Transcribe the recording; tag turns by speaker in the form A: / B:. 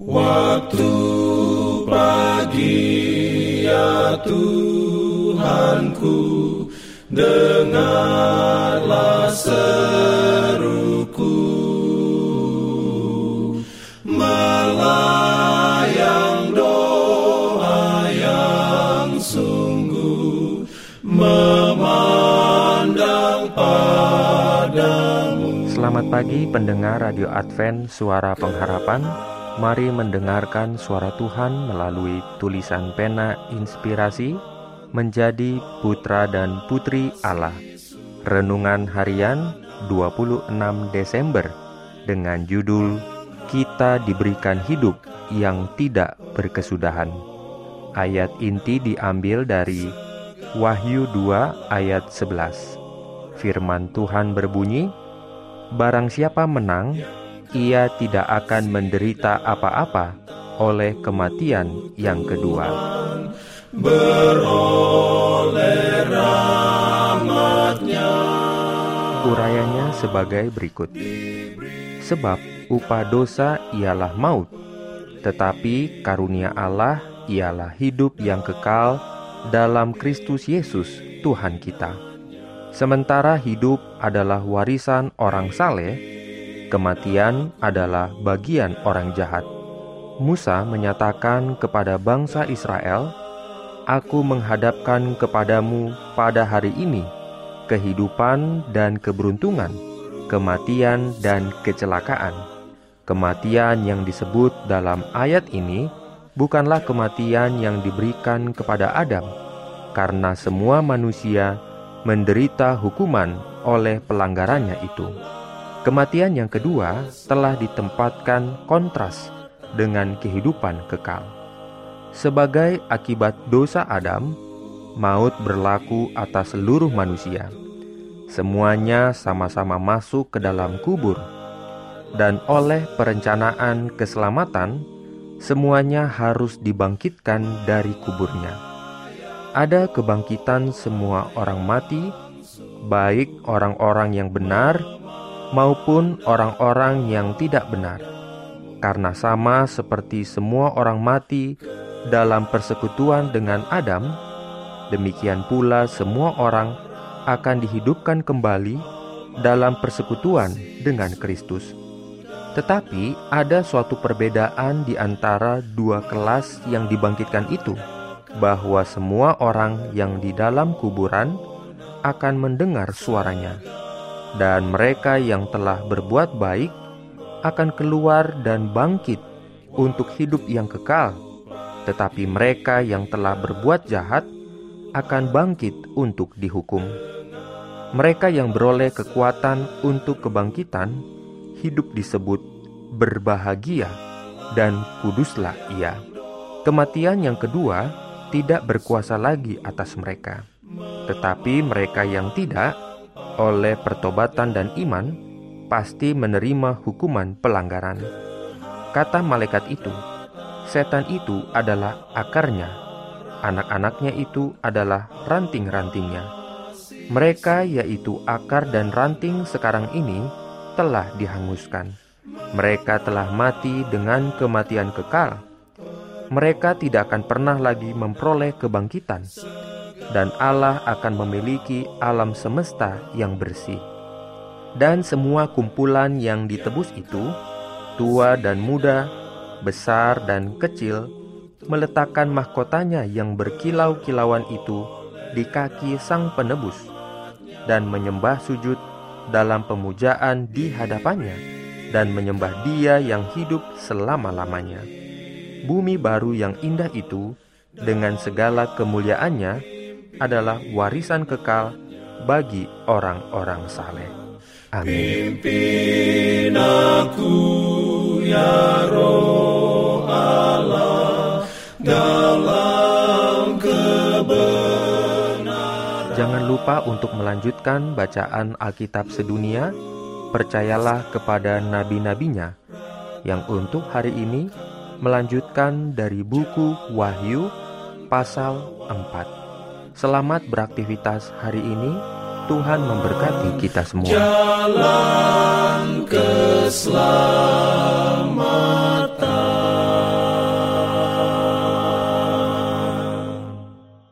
A: Waktu pagi ya Tuhanku Dengarlah seruku
B: pagi pendengar Radio Advent Suara Pengharapan Mari mendengarkan suara Tuhan melalui tulisan pena inspirasi menjadi putra dan putri Allah. Renungan harian 26 Desember dengan judul Kita diberikan hidup yang tidak berkesudahan. Ayat inti diambil dari Wahyu 2 ayat 11. Firman Tuhan berbunyi, Barang siapa menang, ia tidak akan menderita apa-apa oleh kematian yang kedua. Urayanya sebagai berikut. Sebab upah dosa ialah maut, tetapi karunia Allah ialah hidup yang kekal dalam Kristus Yesus Tuhan kita. Sementara hidup adalah warisan orang saleh, Kematian adalah bagian orang jahat. Musa menyatakan kepada bangsa Israel, "Aku menghadapkan kepadamu pada hari ini kehidupan dan keberuntungan, kematian dan kecelakaan." Kematian yang disebut dalam ayat ini bukanlah kematian yang diberikan kepada Adam, karena semua manusia menderita hukuman oleh pelanggarannya itu. Kematian yang kedua telah ditempatkan kontras dengan kehidupan kekal. Sebagai akibat dosa Adam, maut berlaku atas seluruh manusia. Semuanya sama-sama masuk ke dalam kubur, dan oleh perencanaan keselamatan, semuanya harus dibangkitkan dari kuburnya. Ada kebangkitan semua orang mati, baik orang-orang yang benar maupun orang-orang yang tidak benar, karena sama seperti semua orang mati dalam persekutuan dengan Adam, demikian pula semua orang akan dihidupkan kembali dalam persekutuan dengan Kristus. Tetapi ada suatu perbedaan di antara dua kelas yang dibangkitkan itu, bahwa semua orang yang di dalam kuburan akan mendengar suaranya dan mereka yang telah berbuat baik akan keluar dan bangkit untuk hidup yang kekal, tetapi mereka yang telah berbuat jahat akan bangkit untuk dihukum. Mereka yang beroleh kekuatan untuk kebangkitan hidup disebut berbahagia dan kuduslah ia. Kematian yang kedua tidak berkuasa lagi atas mereka, tetapi mereka yang tidak oleh pertobatan dan iman, pasti menerima hukuman pelanggaran. Kata malaikat itu, setan itu adalah akarnya, anak-anaknya itu adalah ranting-rantingnya. Mereka, yaitu akar dan ranting, sekarang ini telah dihanguskan. Mereka telah mati dengan kematian kekal. Mereka tidak akan pernah lagi memperoleh kebangkitan dan Allah akan memiliki alam semesta yang bersih. Dan semua kumpulan yang ditebus itu, tua dan muda, besar dan kecil, meletakkan mahkotanya yang berkilau-kilauan itu di kaki sang penebus dan menyembah sujud dalam pemujaan di hadapannya dan menyembah dia yang hidup selama-lamanya. Bumi baru yang indah itu dengan segala kemuliaannya adalah warisan kekal bagi orang-orang saleh.
A: Amin. Pimpin aku ya roh Allah dalam kebenaran.
B: Jangan lupa untuk melanjutkan bacaan Alkitab sedunia. Percayalah kepada nabi-nabinya yang untuk hari ini melanjutkan dari buku Wahyu pasal 4. Selamat beraktivitas hari ini. Tuhan memberkati kita semua.
A: Jalan.